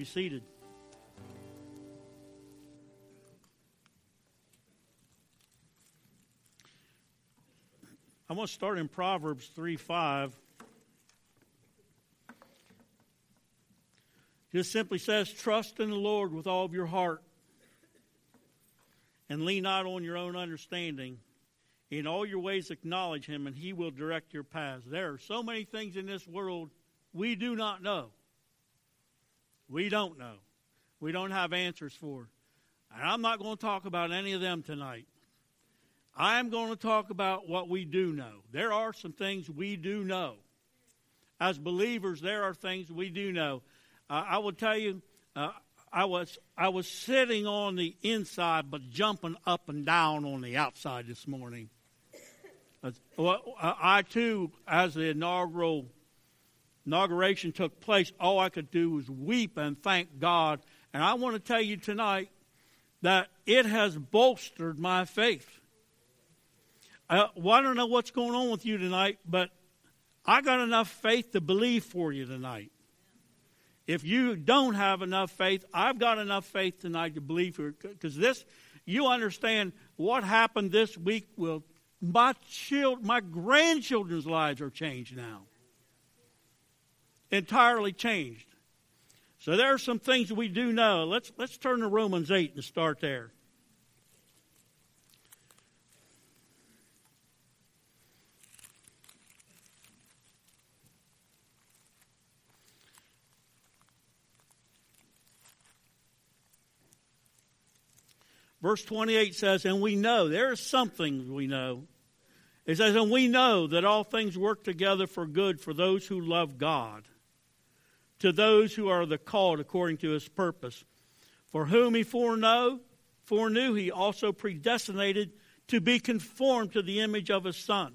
Be seated. I want to start in Proverbs 3 5. Just simply says, Trust in the Lord with all of your heart and lean not on your own understanding. In all your ways, acknowledge Him, and He will direct your paths. There are so many things in this world we do not know. We don't know. We don't have answers for. And I'm not going to talk about any of them tonight. I'm going to talk about what we do know. There are some things we do know. As believers, there are things we do know. Uh, I will tell you, uh, I was I was sitting on the inside, but jumping up and down on the outside this morning. Uh, well, I too, as the inaugural inauguration took place, all I could do was weep and thank God. And I want to tell you tonight that it has bolstered my faith. Uh, well, I don't know what's going on with you tonight, but I got enough faith to believe for you tonight. If you don't have enough faith, I've got enough faith tonight to believe for because this, you understand what happened this week will my child, my grandchildren's lives are changed now entirely changed. So there are some things we do know. Let's, let's turn to Romans 8 and start there. Verse 28 says, And we know, there is something we know. It says, And we know that all things work together for good for those who love God to those who are the called according to his purpose. For whom he foreknow, foreknew, he also predestinated to be conformed to the image of his Son,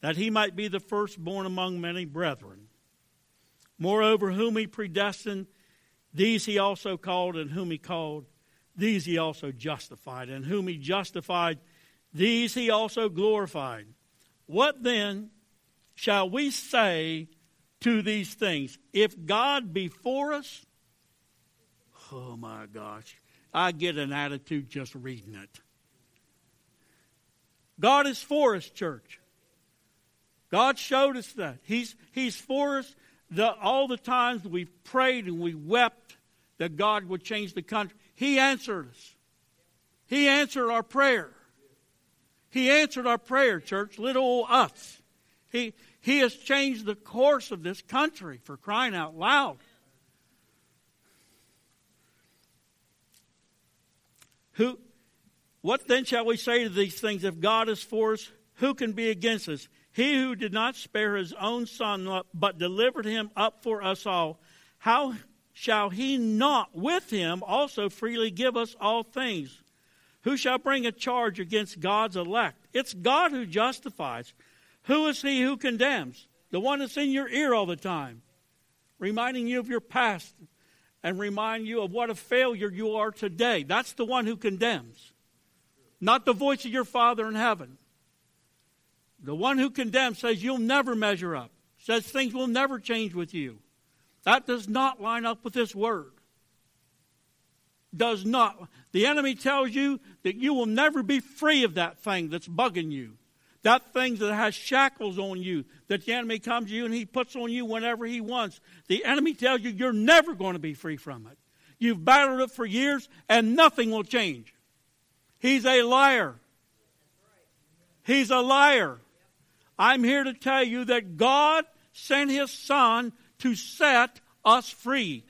that he might be the firstborn among many brethren. Moreover, whom he predestined, these he also called, and whom he called, these he also justified, and whom he justified, these he also glorified. What then shall we say to these things. If God be for us, oh my gosh, I get an attitude just reading it. God is for us, church. God showed us that. He's, he's for us the, all the times we've prayed and we wept that God would change the country. He answered us. He answered our prayer. He answered our prayer, church, little us. He, he has changed the course of this country for crying out loud. Who, what then shall we say to these things? If God is for us, who can be against us? He who did not spare his own son, but delivered him up for us all, how shall he not with him also freely give us all things? Who shall bring a charge against God's elect? It's God who justifies. Who is he who condemns? The one that's in your ear all the time, reminding you of your past and remind you of what a failure you are today. That's the one who condemns, not the voice of your Father in heaven. The one who condemns says you'll never measure up, says things will never change with you. That does not line up with this word. Does not. The enemy tells you that you will never be free of that thing that's bugging you. That thing that has shackles on you, that the enemy comes to you and he puts on you whenever he wants. The enemy tells you you're never going to be free from it. You've battled it for years and nothing will change. He's a liar. He's a liar. I'm here to tell you that God sent his son to set us free.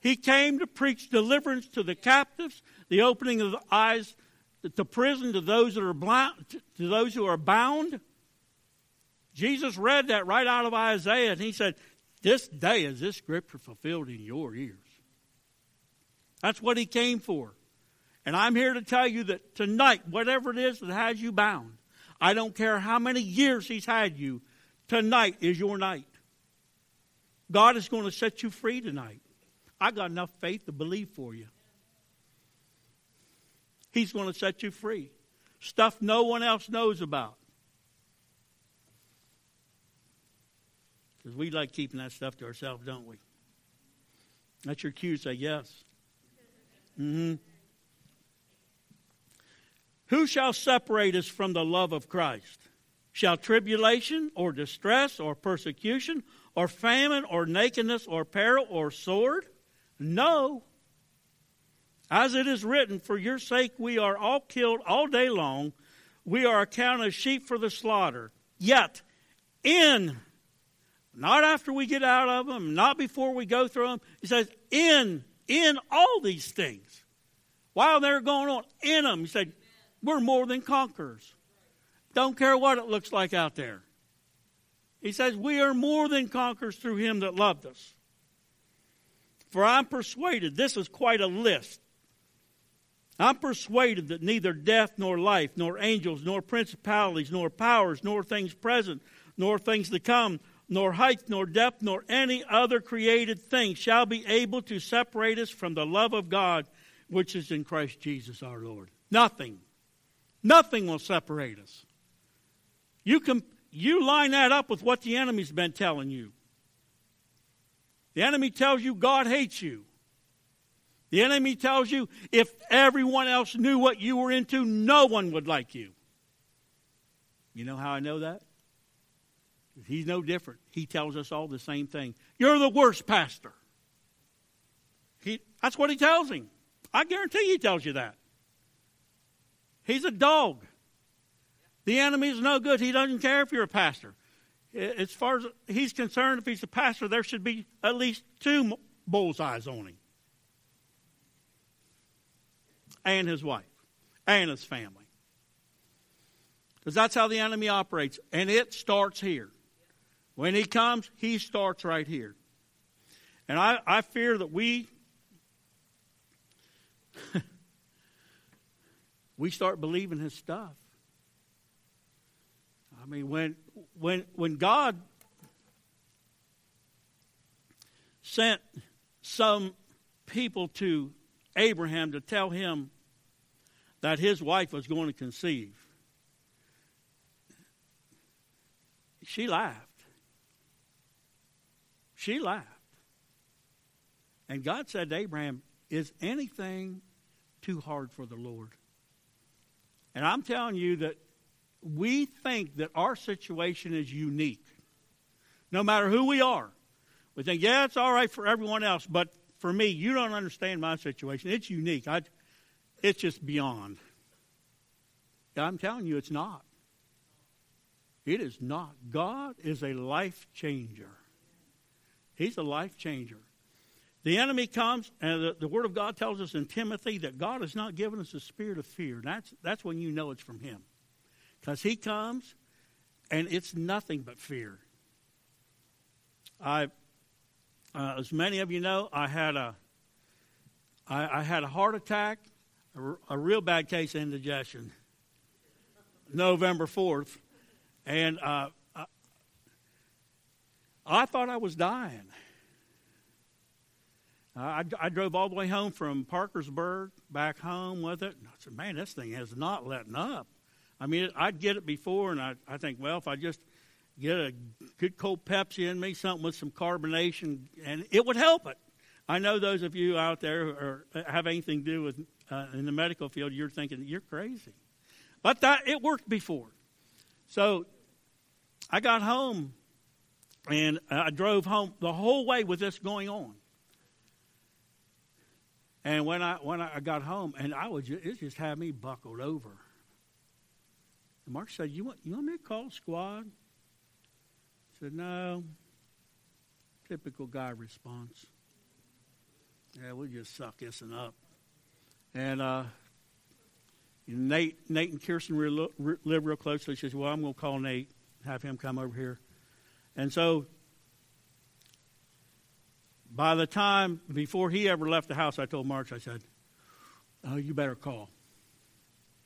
He came to preach deliverance to the captives, the opening of the eyes to prison to those that are blind, to those who are bound. Jesus read that right out of Isaiah, and he said, This day is this scripture fulfilled in your ears. That's what he came for. And I'm here to tell you that tonight, whatever it is that has you bound, I don't care how many years he's had you, tonight is your night. God is going to set you free tonight. I got enough faith to believe for you. He's going to set you free. Stuff no one else knows about. Because we like keeping that stuff to ourselves, don't we? That's your cue. Say yes. Mm-hmm. Who shall separate us from the love of Christ? Shall tribulation or distress or persecution or famine or nakedness or peril or sword? No. As it is written, For your sake we are all killed all day long. We are accounted as sheep for the slaughter. Yet, in, not after we get out of them, not before we go through them, he says, in, in all these things, while they're going on, in them, he said, we're more than conquerors. Don't care what it looks like out there. He says, We are more than conquerors through him that loved us. For I'm persuaded, this is quite a list. I'm persuaded that neither death nor life, nor angels, nor principalities, nor powers, nor things present, nor things to come, nor height, nor depth, nor any other created thing shall be able to separate us from the love of God which is in Christ Jesus our Lord. Nothing. Nothing will separate us. You can you line that up with what the enemy's been telling you. The enemy tells you God hates you. The enemy tells you if everyone else knew what you were into, no one would like you. You know how I know that? He's no different. He tells us all the same thing. You're the worst pastor. He, that's what he tells him. I guarantee he tells you that. He's a dog. The enemy is no good. He doesn't care if you're a pastor. As far as he's concerned, if he's a pastor, there should be at least two bullseyes on him. And his wife. And his family. Because that's how the enemy operates. And it starts here. When he comes, he starts right here. And I, I fear that we we start believing his stuff. I mean, when when when God sent some people to Abraham to tell him that his wife was going to conceive, she laughed. She laughed. And God said to Abraham, Is anything too hard for the Lord? And I'm telling you that we think that our situation is unique. No matter who we are. We think, yeah, it's all right for everyone else, but for me, you don't understand my situation. It's unique. I, it's just beyond. I'm telling you, it's not. It is not. God is a life changer. He's a life changer. The enemy comes, and the, the, Word of God tells us in Timothy that God has not given us a spirit of fear. That's, that's when you know it's from Him. Because He comes, and it's nothing but fear. I, uh, as many of you know, I had a, I, I had a heart attack, a, real bad case of indigestion, November 4th. And uh, I, I thought I was dying. I, I, drove all the way home from Parkersburg back home with it. I said, man, this thing is not letting up. I mean, I'd get it before, and I, I think, well, if I just get a good cold Pepsi in me, something with some carbonation, and it would help it. I know those of you out there who are, have anything to do with uh, in the medical field, you're thinking you're crazy, but that it worked before. So I got home, and I drove home the whole way with this going on. And when I when I got home, and I was just, it just had me buckled over. Mark said, "You want you want me to call squad?" Said, "No." Typical guy response. Yeah, we just suck this and up. And uh, Nate, Nate and Kirsten live real close, so he says, "Well, I'm going to call Nate, have him come over here." And so by the time, before he ever left the house, I told Marsh, I said, oh, you better call.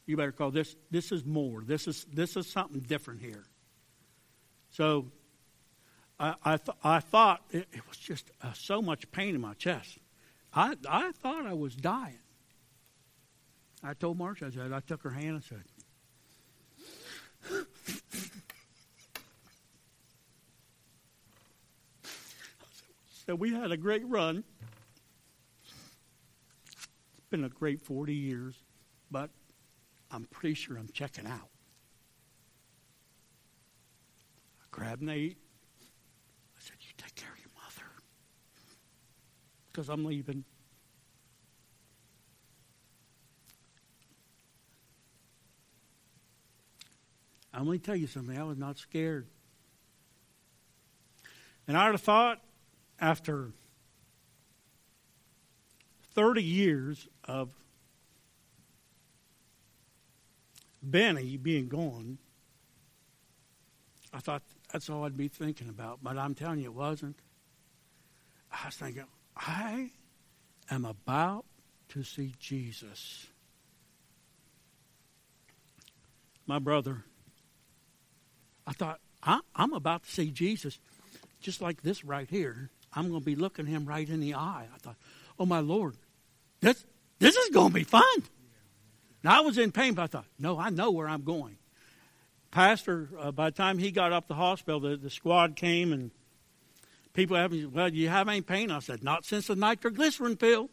You better call. This, this is more. This is, this is something different here. So I, I, th- I thought it, it, was just uh, so much pain in my chest. I, I thought I was dying. I told Marsh, I said, I took her hand and said, So we had a great run. It's been a great 40 years, but I'm pretty sure I'm checking out. I grabbed Nate. I said, You take care of your mother. Because I'm leaving. I'm going to tell you something. I was not scared. And I'd have thought after 30 years of Benny being gone, I thought that's all I'd be thinking about. But I'm telling you, it wasn't. I was thinking, I am about to see Jesus. My brother I thought, I'm about to see Jesus just like this right here. I'm going to be looking him right in the eye. I thought, oh, my Lord, this, this is going to be fun. Now, I was in pain, but I thought, no, I know where I'm going. Pastor, uh, by the time he got up the hospital, the, the squad came and people me, well, you have any pain? I said, not since the nitroglycerin pill.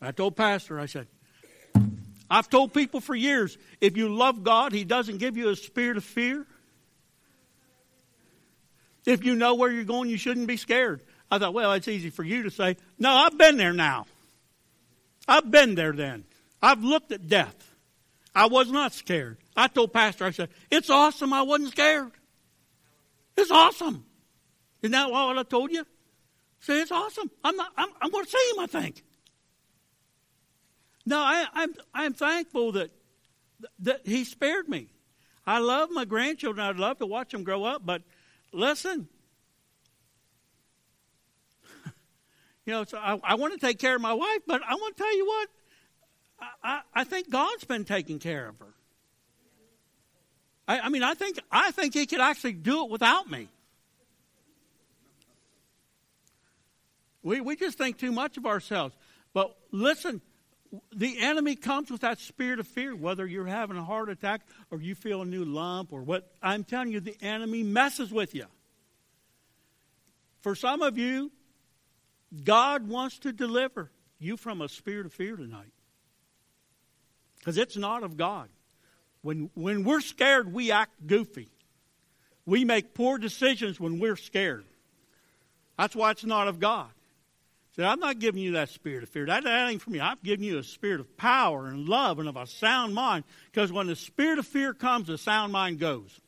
I told Pastor, I said, I've told people for years if you love God, He doesn't give you a spirit of fear. If you know where you're going, you shouldn't be scared. I thought, well, it's easy for you to say, no, I've been there now. I've been there then. I've looked at death. I was not scared. I told Pastor, I said, it's awesome. I wasn't scared. It's awesome. Isn't that what I told you? Say, it's awesome. I'm not, I'm, I'm going to see him, I think. No, I, I'm, I'm thankful that, that he spared me. I love my grandchildren. I'd love to watch them grow up, but listen. you know, so I, I want to take care of my wife, but I want to tell you what. I, I, think God's been taking care of her. I, I mean, I think I think He could actually do it without me. We we just think too much of ourselves. But listen, the enemy comes with that spirit of fear, whether you're having a heart attack or you feel a new lump or what. I'm telling you, the enemy messes with you. For some of you, God wants to deliver you from a spirit of fear tonight. Because it's not of God. When, when we're scared, we act goofy. We make poor decisions when we're scared. That's why it's not of God. Said, I'm not giving you that spirit of fear. That, that ain't for me. I'm giving you a spirit of power and love and of a sound mind. Because when the spirit of fear comes, the sound mind goes.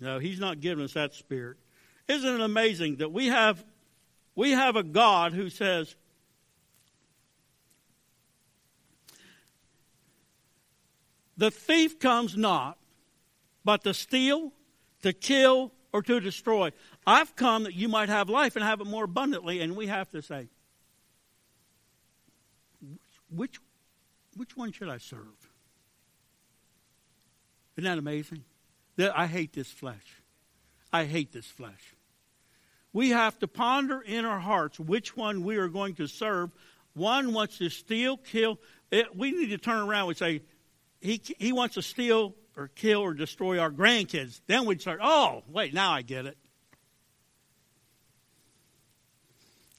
No, he's not giving us that spirit. Isn't it amazing that we have we have a God who says, The thief comes not, but to steal, to kill, or to destroy. I've come that you might have life and have it more abundantly. And we have to say, which, which one should I serve? Isn't that amazing? That I hate this flesh. I hate this flesh. We have to ponder in our hearts which one we are going to serve. One wants to steal, kill. It, we need to turn around and say, he, he wants to steal, or kill or destroy our grandkids. Then we'd start, oh, wait, now I get it.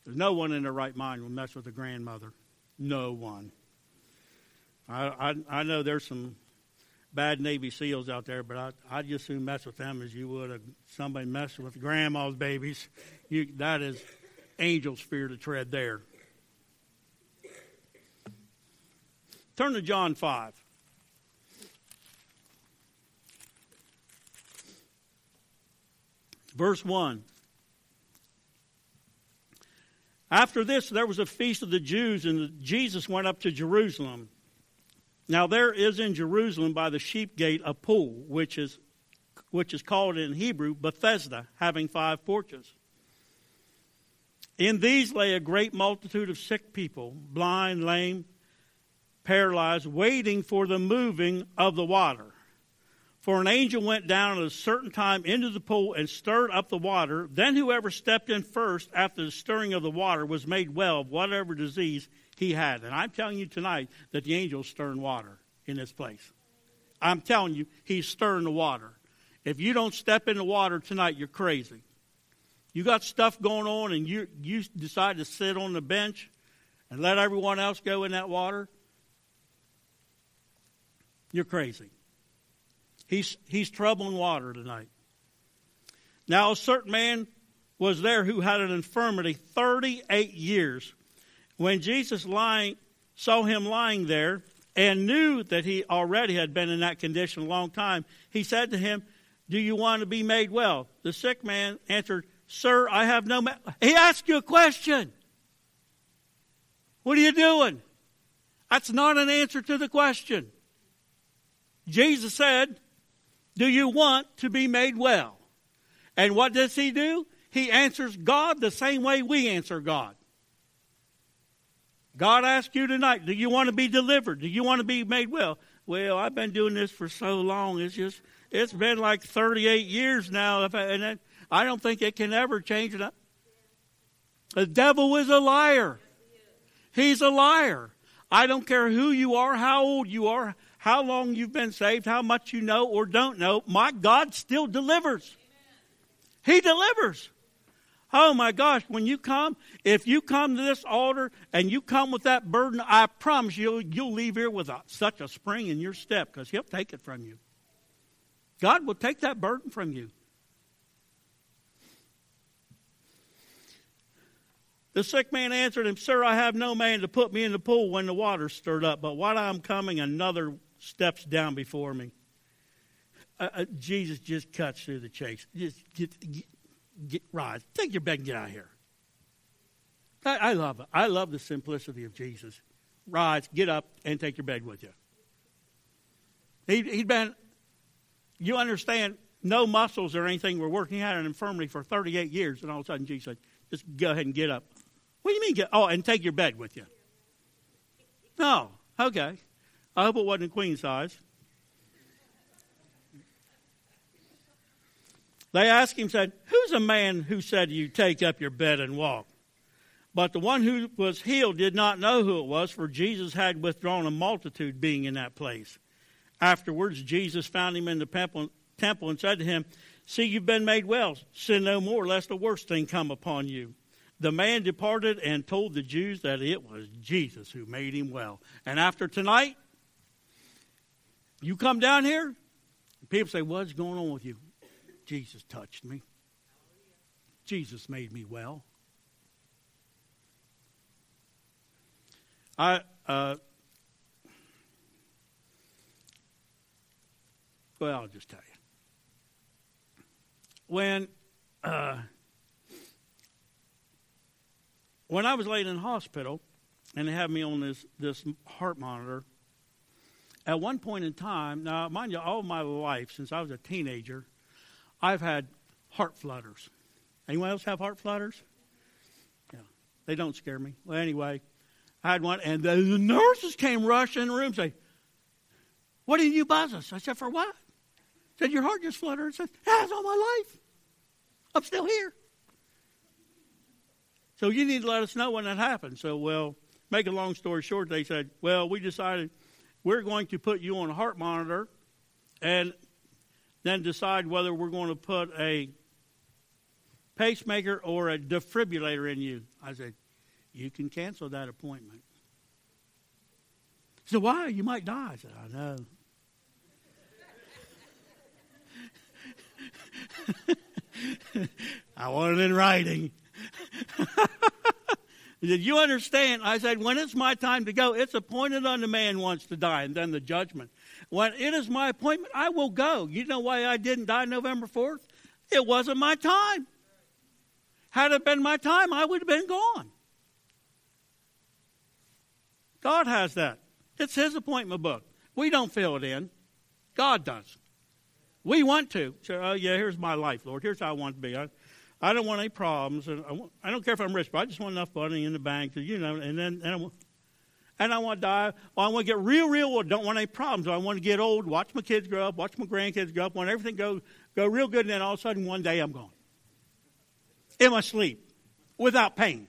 There's no one in their right mind will mess with a grandmother. No one. I, I, I know there's some bad Navy SEALs out there, but I, I'd just soon mess with them as you would a, somebody messing with grandma's babies. You, that is angel's fear to tread there. Turn to John 5. Verse 1. After this, there was a feast of the Jews, and Jesus went up to Jerusalem. Now, there is in Jerusalem by the sheep gate a pool, which is, which is called in Hebrew Bethesda, having five porches. In these lay a great multitude of sick people, blind, lame, paralyzed, waiting for the moving of the water. For an angel went down at a certain time into the pool and stirred up the water. Then whoever stepped in first after the stirring of the water was made well of whatever disease he had. And I'm telling you tonight that the angel's stirring water in this place. I'm telling you, he's stirring the water. If you don't step in the water tonight, you're crazy. You got stuff going on and you, you decide to sit on the bench and let everyone else go in that water, you're crazy. He's, he's troubling water tonight. Now, a certain man was there who had an infirmity 38 years. When Jesus lying, saw him lying there and knew that he already had been in that condition a long time, he said to him, Do you want to be made well? The sick man answered, Sir, I have no. Ma-. He asked you a question. What are you doing? That's not an answer to the question. Jesus said, Do you want to be made well? And what does he do? He answers God the same way we answer God. God asks you tonight, do you want to be delivered? Do you want to be made well? Well, I've been doing this for so long. It's just, it's been like 38 years now. And I don't think it can ever change. The devil is a liar. He's a liar. I don't care who you are, how old you are, how long you've been saved, how much you know or don't know, my God still delivers. He delivers. Oh my gosh, when you come, if you come to this altar and you come with that burden, I promise you, you'll leave here with a, such a spring in your step because He'll take it from you. God will take that burden from you. The sick man answered him, Sir, I have no man to put me in the pool when the water stirred up, but while I'm coming, another steps down before me. Uh, uh, Jesus just cuts through the chase. Just get, get, get, rise. Take your bed and get out of here. I, I love it. I love the simplicity of Jesus. Rise, get up, and take your bed with you. He, he'd been, you understand, no muscles or anything were working. Had an infirmity for 38 years, and all of a sudden Jesus said, just go ahead and get up. What do you mean get? Oh, and take your bed with you. No. Okay. I hope it wasn't queen size. They asked him, said, Who's a man who said you take up your bed and walk? But the one who was healed did not know who it was, for Jesus had withdrawn a multitude being in that place. Afterwards, Jesus found him in the temple, and said to him, See, you've been made well. Sin no more, lest the worst thing come upon you. The man departed and told the Jews that it was Jesus who made him well. And after tonight, you come down here, people say, What's going on with you? Jesus touched me. Jesus made me well. I, uh, well, I'll just tell you. When, uh, when I was laid in hospital and they had me on this, this heart monitor, at one point in time, now, mind you, all my life, since I was a teenager, I've had heart flutters. Anyone else have heart flutters? Yeah, they don't scare me. Well, anyway, I had one, and the, nurses came rushing in the room and say, What did you buzz us? I said, For what? Said, Your heart just fluttered. I said, That's all my life. I'm still here. So you need to let us know when that happens. So, well, make a long story short, they said, Well, we decided we're going to put you on a heart monitor and then decide whether we're going to put a pacemaker or a defibrillator in you. I said, You can cancel that appointment. He said, Why? You might die. I said, I know. I want it in writing. He said, You understand? I said, When it's my time to go, it's appointed unto man wants to die, and then the judgment. When it is my appointment, I will go. You know why I didn't die November 4th? It wasn't my time. Had it been my time, I would have been gone. God has that. It's His appointment book. We don't fill it in. God does. We want to. So, oh, yeah, here's my life, Lord. Here's how I want to be. I, I don't want any problems. And I, want, I don't care if I'm rich, but I just want enough money in the bank to, you know, and then, and I want, and I want to die. Well, I want to get real, real old. Don't want any problems. I want to get old, watch my kids grow up, watch my grandkids grow up, want everything go, go real good, and then all of a sudden one day I'm gone. In my sleep, without pain.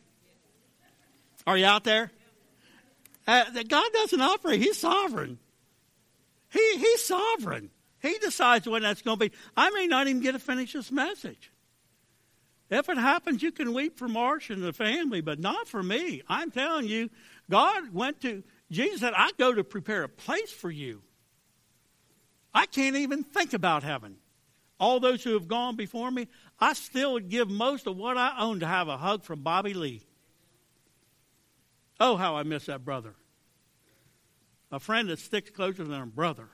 Are you out there? Uh, God doesn't operate. He's sovereign. He, he's sovereign. He decides when that's going to be. I may not even get to finish this message. If it happens, you can weep for Marsh and the family, but not for me. I'm telling you, God went to, Jesus said, I go to prepare a place for you. I can't even think about heaven. All those who have gone before me, I still would give most of what I own to have a hug from Bobby Lee. Oh, how I miss that brother. A friend that sticks closer than a brother.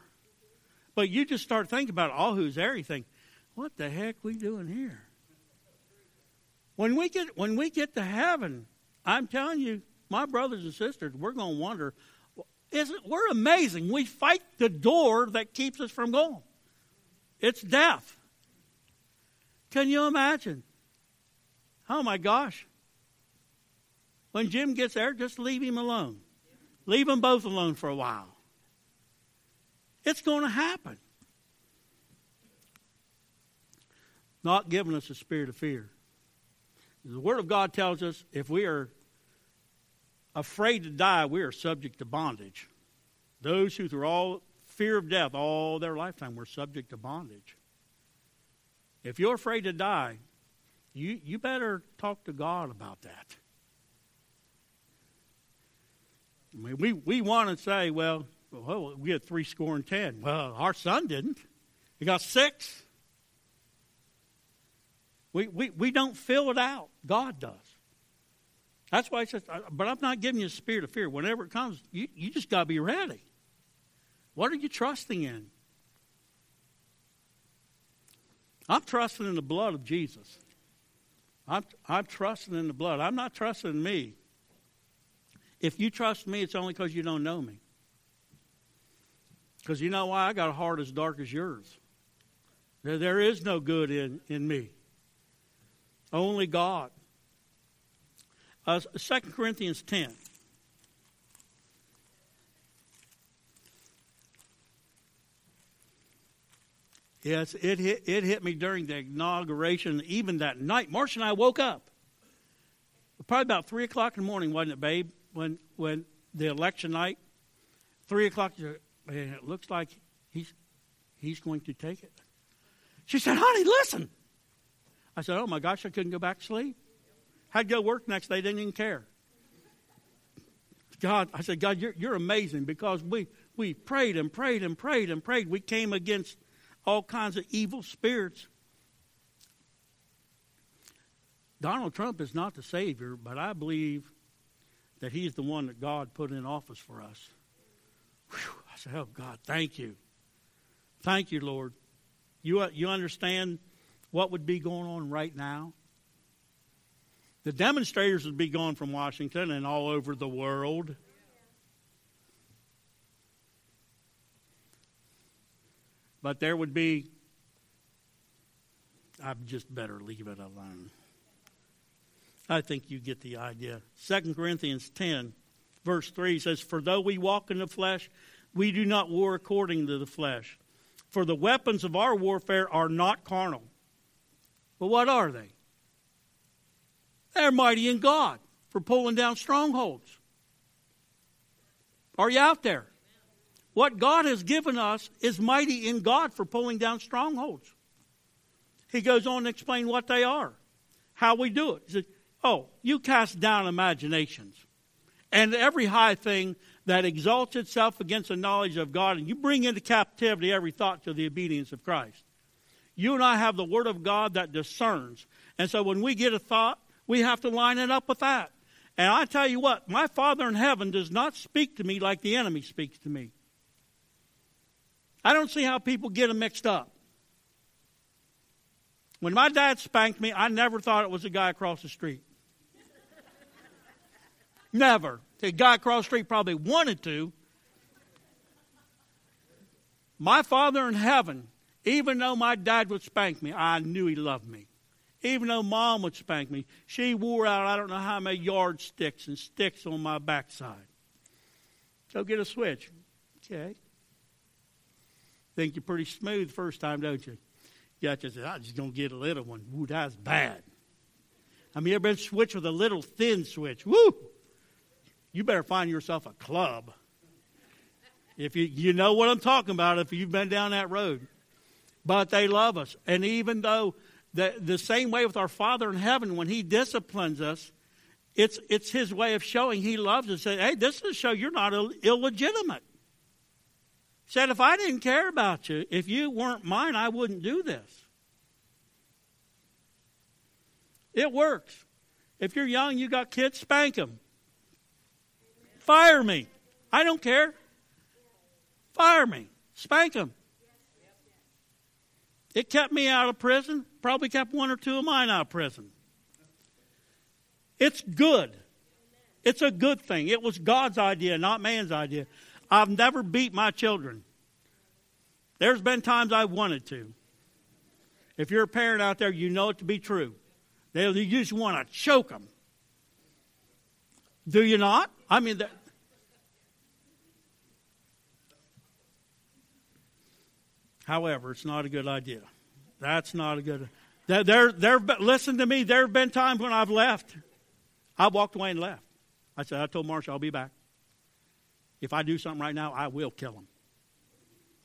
But you just start thinking about all who's there, you think, what the heck we doing here? When we get when we get to heaven, I'm telling you, my brothers and sisters, we're going to wonder. Isn't we're amazing? We fight the door that keeps us from going. It's death. Can you imagine? Oh my gosh. When Jim gets there, just leave him alone. Leave them both alone for a while. It's going to happen. Not giving us a spirit of fear. The Word of God tells us if we are afraid to die, we are subject to bondage. Those who, through all fear of death all their lifetime, were subject to bondage. If you're afraid to die, you, you better talk to God about that. I mean, we, we want to say, well, well, we had three score and ten. Well, our son didn't. He got six. We, we, we don't fill it out. God does. That's why he says, but I'm not giving you a spirit of fear. Whenever it comes, you, you just got to be ready. What are you trusting in? I'm trusting in the blood of Jesus. I'm, I'm trusting in the blood. I'm not trusting in me. If you trust me, it's only because you don't know me. Because you know why? I got a heart as dark as yours. There, there is no good in, in me. Only God. Uh, 2 Corinthians 10. Yes, it hit, it hit me during the inauguration, even that night. Marsh and I woke up. Probably about 3 o'clock in the morning, wasn't it, babe? When, when the election night, 3 o'clock, and it looks like he's, he's going to take it. She said, honey, listen. I said, Oh my gosh, I couldn't go back to sleep. Had to go work next day, didn't even care. God, I said, God, you're, you're amazing because we, we prayed and prayed and prayed and prayed. We came against all kinds of evil spirits. Donald Trump is not the Savior, but I believe that he's the one that God put in office for us. Whew. I said, Oh, God, thank you. Thank you, Lord. You, you understand what would be going on right now? The demonstrators would be gone from Washington and all over the world. But there would be, I just better leave it alone. I think you get the idea. 2 Corinthians 10, verse 3 says, For though we walk in the flesh, we do not war according to the flesh. For the weapons of our warfare are not carnal but what are they? They're mighty in God for pulling down strongholds. Are you out there? What God has given us is mighty in God for pulling down strongholds. He goes on to explain what they are, how we do it. He says, Oh, you cast down imaginations and every high thing that exalts itself against the knowledge of God, and you bring into captivity every thought to the obedience of Christ. You and I have the Word of God that discerns. And so when we get a thought, we have to line it up with that. And I tell you what, my Father in heaven does not speak to me like the enemy speaks to me. I don't see how people get them mixed up. When my dad spanked me, I never thought it was a guy across the street. never. The guy across the street probably wanted to. My Father in heaven even though my dad would spank me, I knew he loved me. Even though mom would spank me, she wore out I don't know how many yardsticks and sticks on my backside. So get a switch. Okay. Think you're pretty smooth first time, don't you? Yeah, just I'm just gonna get a little one. Woo, that's bad. I mean, you ever been switched with a little thin switch? Woo! You better find yourself a club. If you you know what I'm talking about, if you've been down that road. But they love us. And even though the, the same way with our Father in heaven, when He disciplines us, it's, it's His way of showing He loves us. Say, hey, this is show you're not Ill- illegitimate. Said, if I didn't care about you, if you weren't mine, I wouldn't do this. It works. If you're young, you got kids, spank them. Fire me. I don't care. Fire me. Spank them. It kept me out of prison. Probably kept one or two of mine out of prison. It's good. It's a good thing. It was God's idea, not man's idea. I've never beat my children. There's been times I wanted to. If you're a parent out there, you know it to be true. They, you just want to choke them. Do you not? I mean, however, it's not a good idea. That's not a good. There, there. Listen to me. There have been times when I've left. I walked away and left. I said, I told Marcia, I'll be back. If I do something right now, I will kill him.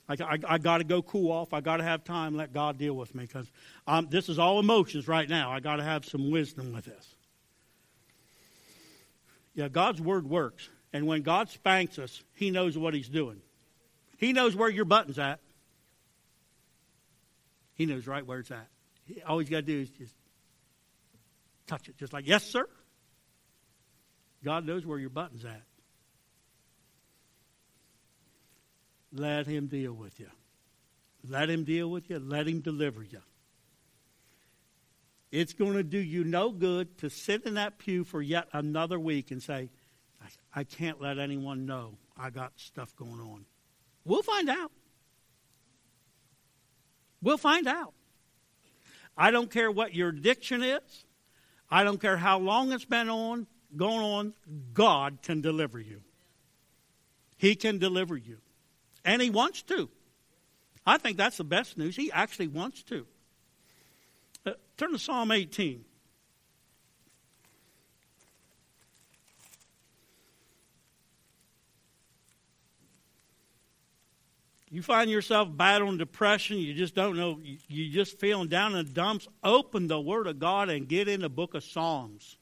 I, I, I got to go cool off. I got to have time. Let God deal with me because um, this is all emotions right now. I got to have some wisdom with this. Yeah, God's word works, and when God spanks us, He knows what He's doing. He knows where your button's at. He knows right where it's at. All He's got to do is just touch it, just like yes, sir. God knows where your button's at. Let him deal with you. Let him deal with you. Let him deliver you. It's going to do you no good to sit in that pew for yet another week and say, I, I can't let anyone know I got stuff going on. We'll find out. We'll find out. I don't care what your addiction is. I don't care how long it's been on, going on. God can deliver you. He can deliver you. And he wants to. I think that's the best news. He actually wants to. Uh, turn to Psalm 18. You find yourself battling depression, you just don't know, you just feeling down in the dumps, open the Word of God and get in the book of Psalms.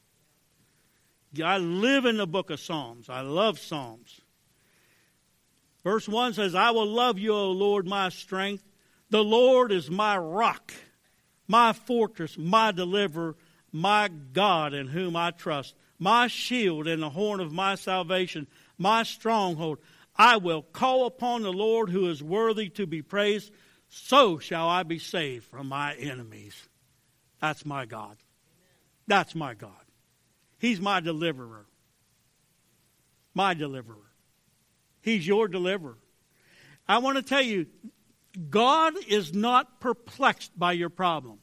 I live in the book of Psalms. I love Psalms. Verse 1 says, I will love you, O Lord, my strength. The Lord is my rock, my fortress, my deliverer, my God in whom I trust, my shield and the horn of my salvation, my stronghold. I will call upon the Lord who is worthy to be praised. So shall I be saved from my enemies. That's my God. That's my God. He's my deliverer. My deliverer. He's your deliverer. I want to tell you, God is not perplexed by your problem.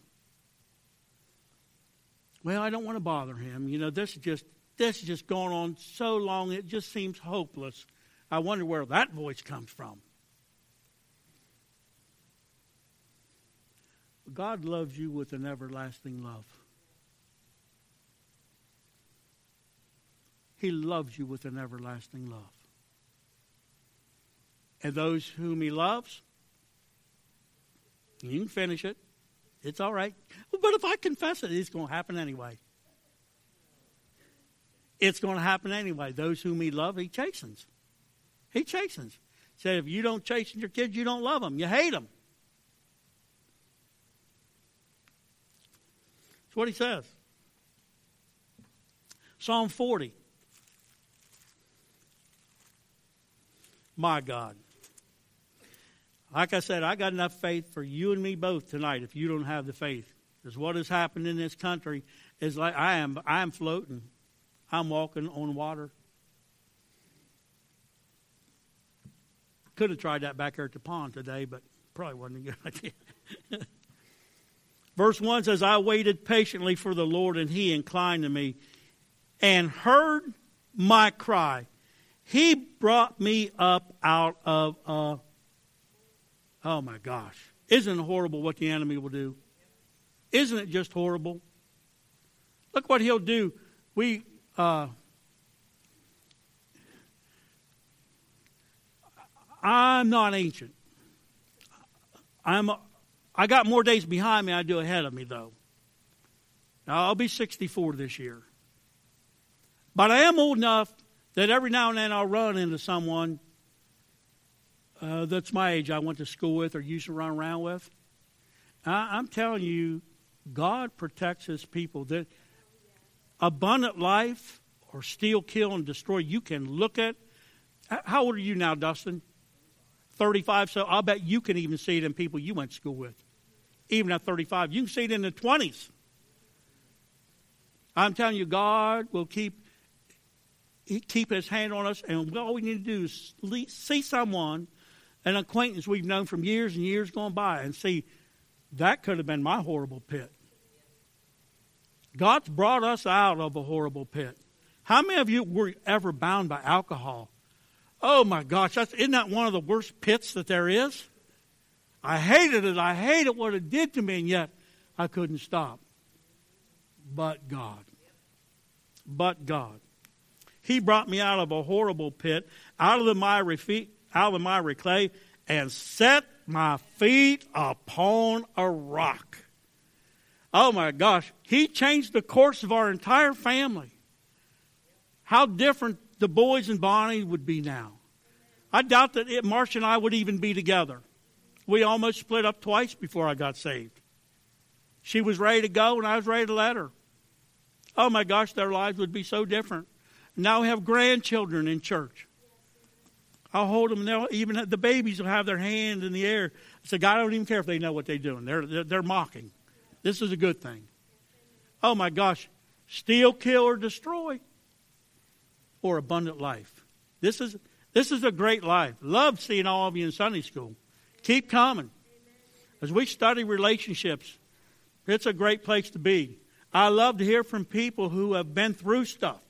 Well, I don't want to bother him. You know, this is just this is just going on so long it just seems hopeless. I wonder where that voice comes from. God loves you with an everlasting love. He loves you with an everlasting love and those whom he loves. You can finish it. It's all right. But if I confess it, it's going to happen anyway. It's going to happen anyway. Those whom he loves, he chastens. He chastens. He said, if you don't chasten your kids, you don't love them. You hate them. That's what he says. Psalm 40. My God. Like I said, I got enough faith for you and me both tonight if you don't have the faith. Because what has happened in this country is like I am I am floating. I'm walking on water. Could have tried that back there at the pond today, but probably wasn't a good idea. Verse 1 says, I waited patiently for the Lord, and he inclined to me and heard my cry. He brought me up out of a Oh my gosh. Isn't it horrible what the enemy will do? Isn't it just horrible? Look what he'll do. We, uh, I'm not ancient. I'm, I got more days behind me I do ahead of me, though. Now, I'll be 64 this year. But I am old enough that every now and then I'll run into someone uh, that's my age I went to school with or used to run around with. I, I'm telling you, God protects his people. That abundant life or steal, kill, and destroy, you can look at. How old are you now, Dustin? 35. So I'll bet you can even see it in people you went to school with. Even at 35. You can see it in the 20s. I'm telling you, God will keep keep his hand on us, and all we need to do is see someone, an acquaintance we've known from years and years gone by, and see that could have been my horrible pit. God's brought us out of a horrible pit. How many of you were ever bound by alcohol? Oh my gosh, that's, isn't that one of the worst pits that there is? I hated it. I hated what it did to me, and yet I couldn't stop. But God. But God. He brought me out of a horrible pit, out of the miry feet, out of the miry clay, and set my feet upon a rock. Oh my gosh, he changed the course of our entire family. How different the boys and Bonnie would be now. I doubt that it, Marcia and I would even be together. We almost split up twice before I got saved. She was ready to go, and I was ready to let her. Oh my gosh, their lives would be so different. Now we have grandchildren in church. I'll hold them, and they'll, even the babies will have their hand in the air. I said, God, I don't even care if they know what they're doing. They're, they're, they're mocking. This is a good thing. Oh my gosh. Steal, kill, or destroy, or abundant life. This is, this is a great life. Love seeing all of you in Sunday school. Keep coming. As we study relationships, it's a great place to be. I love to hear from people who have been through stuff.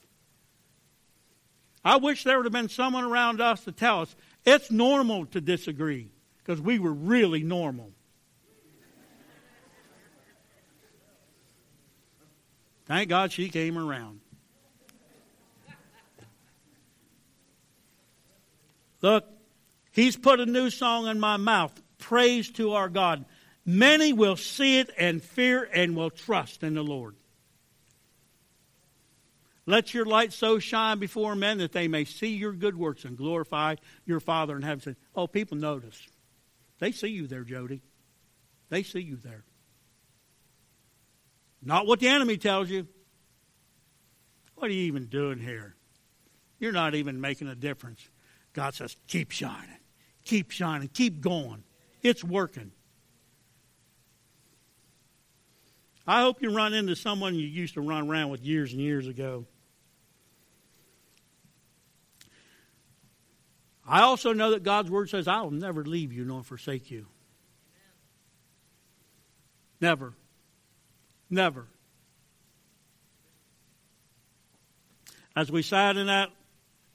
I wish there would have been someone around us to tell us it's normal to disagree because we were really normal. Thank God she came around. Look, he's put a new song in my mouth praise to our God. Many will see it and fear and will trust in the Lord. Let your light so shine before men that they may see your good works and glorify your Father in heaven. Oh, people notice. They see you there, Jody. They see you there. Not what the enemy tells you. What are you even doing here? You're not even making a difference. God says, keep shining. Keep shining. Keep going. It's working. I hope you run into someone you used to run around with years and years ago. I also know that God's word says, I will never leave you nor forsake you. Never. Never. As we sat in that,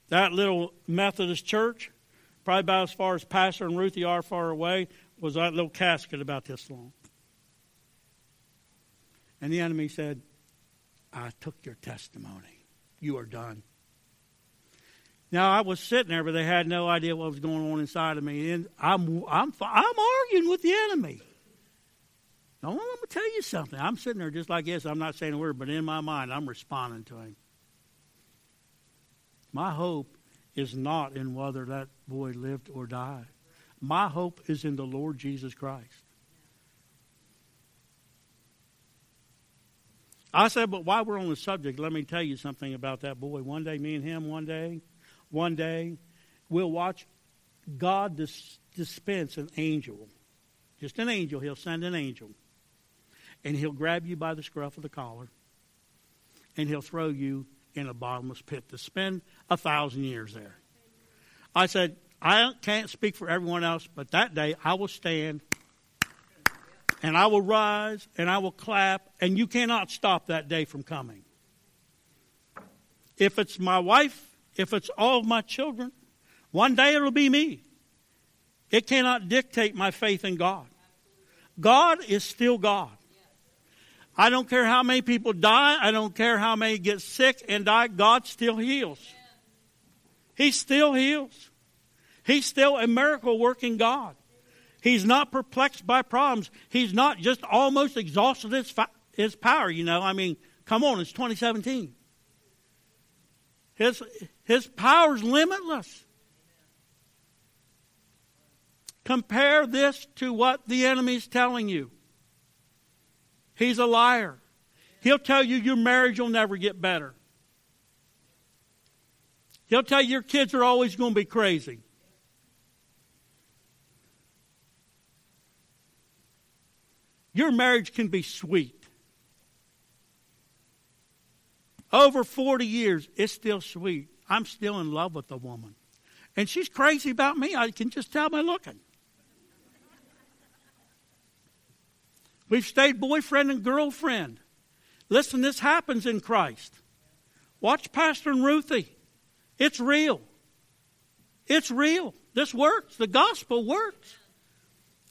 that little Methodist church, probably about as far as Pastor and Ruthie are far away, was that little casket about this long. And the enemy said, I took your testimony. You are done. Now I was sitting there, but they had no idea what was going on inside of me, and I'm I'm I'm arguing with the enemy. Now I'm going to tell you something. I'm sitting there just like this. I'm not saying a word, but in my mind, I'm responding to him. My hope is not in whether that boy lived or died. My hope is in the Lord Jesus Christ. I said, but while we're on the subject, let me tell you something about that boy. One day, me and him, one day, one day, we'll watch God dis- dispense an angel. Just an angel. He'll send an angel. And he'll grab you by the scruff of the collar. And he'll throw you in a bottomless pit to spend a thousand years there. I said, I can't speak for everyone else, but that day I will stand and I will rise and I will clap, and you cannot stop that day from coming. If it's my wife if it's all of my children, one day it'll be me. It cannot dictate my faith in God. God is still God. I don't care how many people die. I don't care how many get sick and die. God still heals. He still heals. He's still a miracle working God. He's not perplexed by problems. He's not just almost exhausted his, fi- his power, you know. I mean, come on, it's 2017. His, his power's limitless. Compare this to what the enemy's telling you. He's a liar. He'll tell you your marriage will never get better. He'll tell you your kids are always going to be crazy. Your marriage can be sweet. Over 40 years, it's still sweet. I'm still in love with the woman. And she's crazy about me. I can just tell by looking. We've stayed boyfriend and girlfriend. Listen, this happens in Christ. Watch Pastor and Ruthie. It's real. It's real. This works. The gospel works.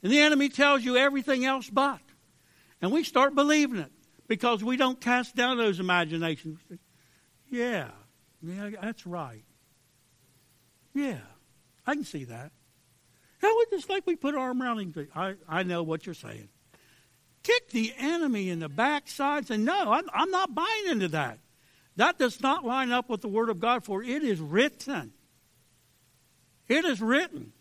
And the enemy tells you everything else but. And we start believing it because we don't cast down those imaginations. Yeah, yeah, that's right. Yeah, I can see that. How would just like we put our arm around him? I, I know what you're saying. Kick the enemy in the backside and no, I'm, I'm not buying into that. That does not line up with the Word of God, for it is written. It is written.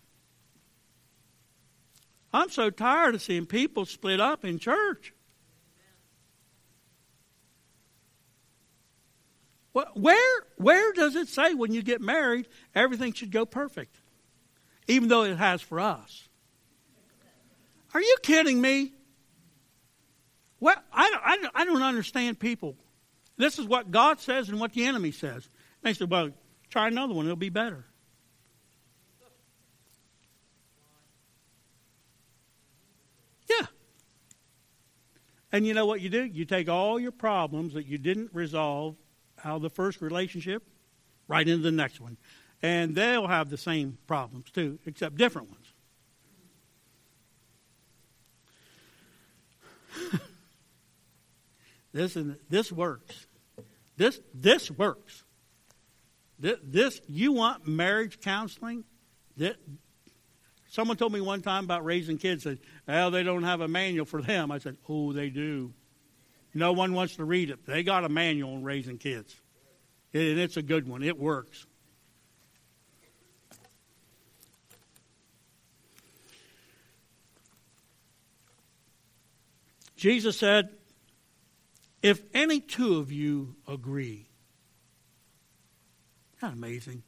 I'm so tired of seeing people split up in church. Where, where does it say when you get married everything should go perfect? Even though it has for us. Are you kidding me? Well, I, don't, I, don't, I don't understand people. This is what God says and what the enemy says. They said, well, try another one, it'll be better. Yeah. And you know what you do? You take all your problems that you didn't resolve out of the first relationship right into the next one. And they'll have the same problems too, except different ones. This is, this works. This this works. This, this you want marriage counseling? That someone told me one time about raising kids. Said, "Well, they don't have a manual for them." I said, "Oh, they do." No one wants to read it. They got a manual on raising kids, and it's a good one. It works. Jesus said, If any two of you agree, not amazing?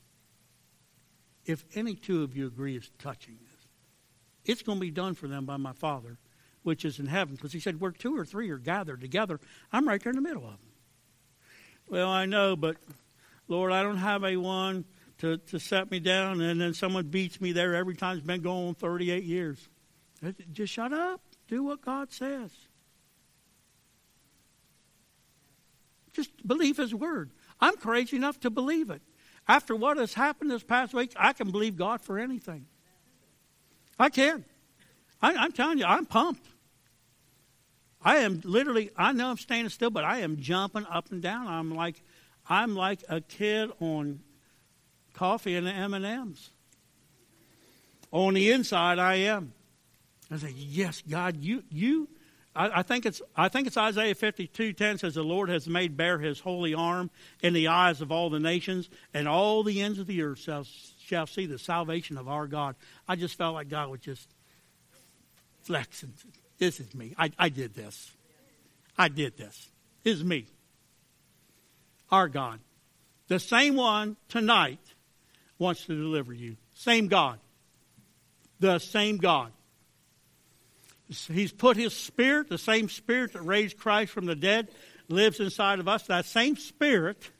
If any two of you agree is touching this, it's going to be done for them by my Father which is in heaven. Because he said, where two or three are gathered together, I'm right there in the middle of them. Well, I know, but Lord, I don't have a one to, to set me down, and then someone beats me there every time. It's been going on 38 years. Just shut up. Do what God says. Just believe His word. I'm crazy enough to believe it. After what has happened this past week, I can believe God for anything. I can. I, I'm telling you, I'm pumped. I am literally, I know I'm standing still, but I am jumping up and down. I'm like, I'm like a kid on coffee and M&Ms. On the inside, I am. I say, yes, God, you, you, I, I, think it's, I think it's Isaiah 52, 10 says, the Lord has made bare his holy arm in the eyes of all the nations, and all the ends of the earth shall, shall see the salvation of our God. I just felt like God was just flexing this is me. I, I did this. I did this. This is me. Our God. The same one tonight wants to deliver you. Same God. The same God. He's put his spirit, the same spirit that raised Christ from the dead, lives inside of us. That same spirit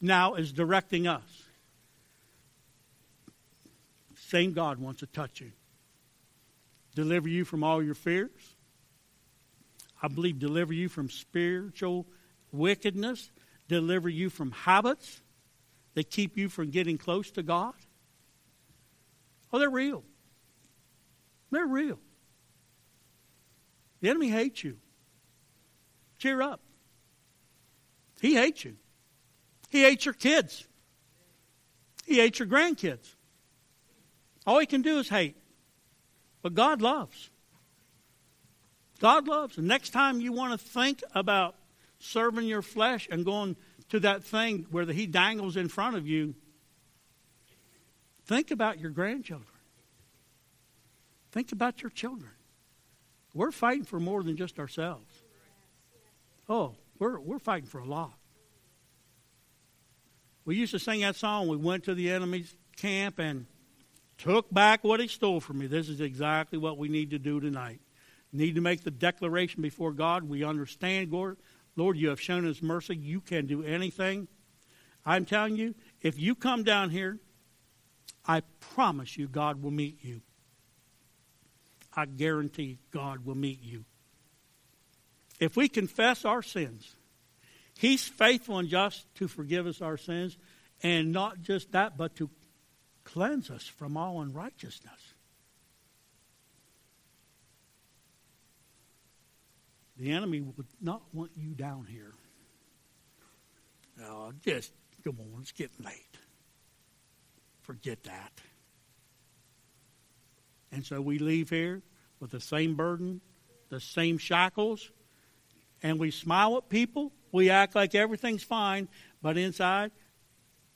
now is directing us. Same God wants to touch you deliver you from all your fears. I believe deliver you from spiritual wickedness, deliver you from habits that keep you from getting close to God. Oh, they're real. They're real. The enemy hates you. Cheer up. He hates you. He hates your kids. He hates your grandkids. All he can do is hate. But God loves. God loves. And next time you want to think about serving your flesh and going to that thing where He dangles in front of you, think about your grandchildren. Think about your children. We're fighting for more than just ourselves. Oh, we're, we're fighting for a lot. We used to sing that song. We went to the enemy's camp and took back what he stole from me. This is exactly what we need to do tonight. Need to make the declaration before God. We understand, Lord, Lord, you have shown us mercy. You can do anything. I'm telling you, if you come down here, I promise you God will meet you. I guarantee God will meet you. If we confess our sins, He's faithful and just to forgive us our sins, and not just that, but to cleanse us from all unrighteousness. The enemy would not want you down here. Oh, just come on, it's getting late. Forget that. And so we leave here with the same burden, the same shackles, and we smile at people we act like everything's fine, but inside,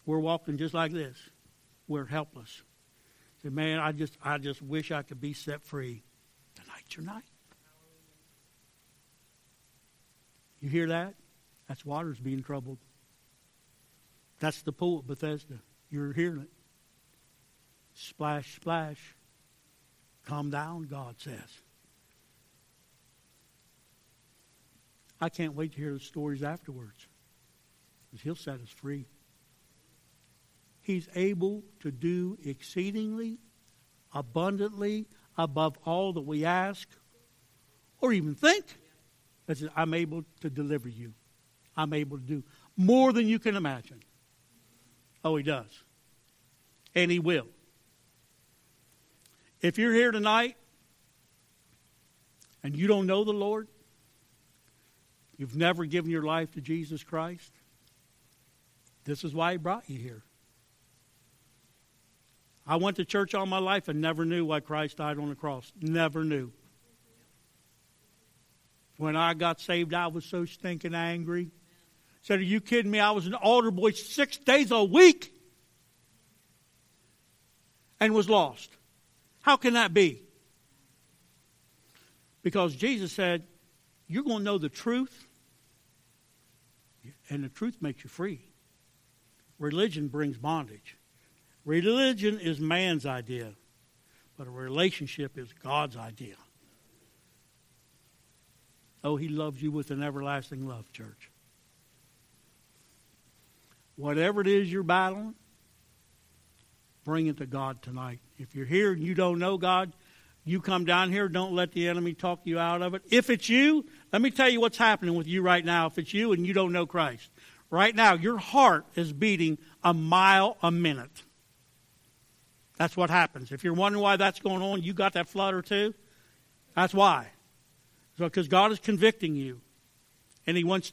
we're walking just like this. We're helpless. Say, man, I just, I just wish I could be set free. Tonight's your night. You hear that? That's waters being troubled. That's the pool at Bethesda. You're hearing it. Splash, splash. Calm down, God says. I can't wait to hear the stories afterwards. Because he'll set us free. He's able to do exceedingly, abundantly, above all that we ask or even think. I'm able to deliver you. I'm able to do more than you can imagine. Oh, he does. And he will. If you're here tonight and you don't know the Lord, You've never given your life to Jesus Christ? This is why He brought you here. I went to church all my life and never knew why Christ died on the cross. Never knew. When I got saved, I was so stinking angry. Said, Are you kidding me? I was an altar boy six days a week and was lost. How can that be? Because Jesus said, You're going to know the truth, and the truth makes you free. Religion brings bondage. Religion is man's idea, but a relationship is God's idea. Oh, He loves you with an everlasting love, church. Whatever it is you're battling, bring it to God tonight. If you're here and you don't know God, you come down here, don't let the enemy talk you out of it. If it's you, let me tell you what's happening with you right now. If it's you and you don't know Christ, right now your heart is beating a mile a minute. That's what happens. If you're wondering why that's going on, you got that flutter too. That's why. So, because God is convicting you, and He wants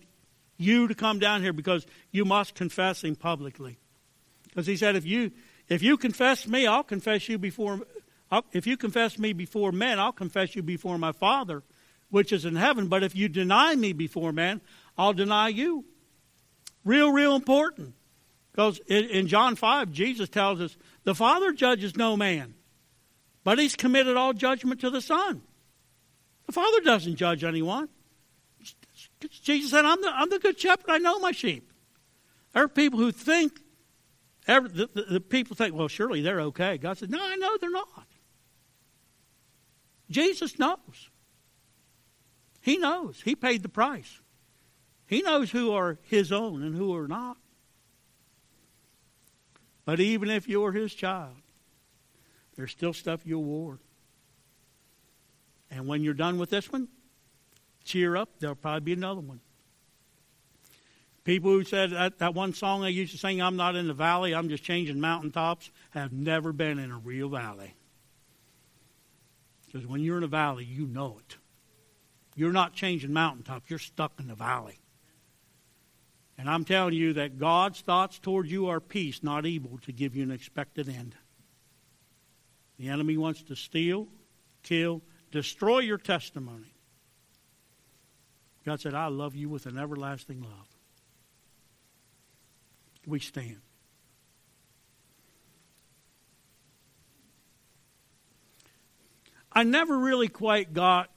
you to come down here because you must confess Him publicly. Because He said, if you if you confess me, I'll confess you before I'll, if you confess me before men, I'll confess you before my Father, which is in heaven. But if you deny me before men, I'll deny you. Real, real important. Because in, in John 5, Jesus tells us the Father judges no man, but he's committed all judgment to the Son. The Father doesn't judge anyone. Jesus said, I'm the, I'm the good shepherd. I know my sheep. There are people who think, the, the, the people think, well, surely they're okay. God said, no, I know they're not. Jesus knows. He knows. He paid the price. He knows who are his own and who are not. But even if you're his child, there's still stuff you'll ward. And when you're done with this one, cheer up. There'll probably be another one. People who said that, that one song they used to sing, I'm not in the valley, I'm just changing mountaintops, have never been in a real valley. Because when you're in a valley, you know it. You're not changing mountaintops, you're stuck in the valley. And I'm telling you that God's thoughts toward you are peace, not evil, to give you an expected end. The enemy wants to steal, kill, destroy your testimony. God said, I love you with an everlasting love. We stand. I never really quite got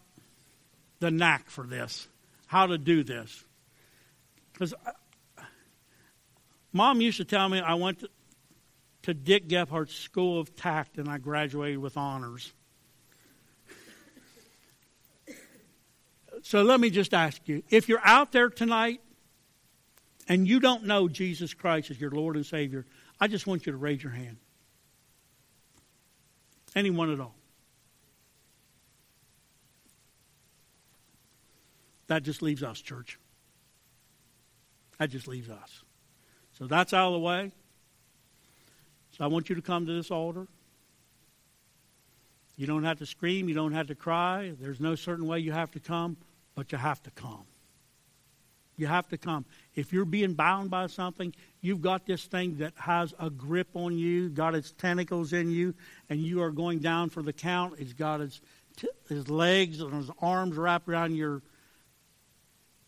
the knack for this, how to do this. Because uh, mom used to tell me I went to, to Dick Gephardt's School of Tact and I graduated with honors. So let me just ask you if you're out there tonight and you don't know Jesus Christ as your Lord and Savior, I just want you to raise your hand. Anyone at all. That just leaves us, church. That just leaves us. So that's out of the way. So I want you to come to this altar. You don't have to scream. You don't have to cry. There's no certain way you have to come, but you have to come. You have to come. If you're being bound by something, you've got this thing that has a grip on you, got its tentacles in you, and you are going down for the count. It's got its, his legs and his arms wrapped around your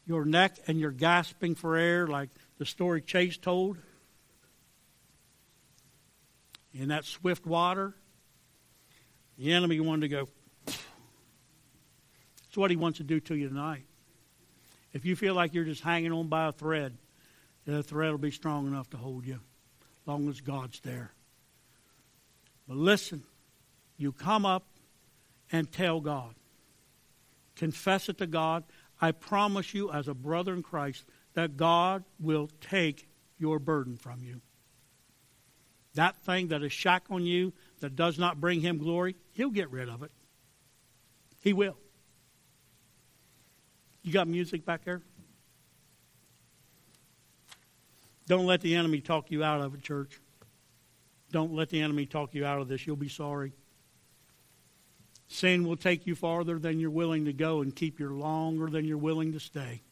your neck and you're gasping for air, like the story Chase told. In that swift water, the enemy wanted to go. That's what he wants to do to you tonight. If you feel like you're just hanging on by a thread, the thread will be strong enough to hold you, as long as God's there. But listen, you come up and tell God. Confess it to God. I promise you, as a brother in Christ, that God will take your burden from you. That thing that is shackling you, that does not bring him glory, he'll get rid of it. He will. You got music back there? Don't let the enemy talk you out of it, church. Don't let the enemy talk you out of this. You'll be sorry. Sin will take you farther than you're willing to go and keep you longer than you're willing to stay.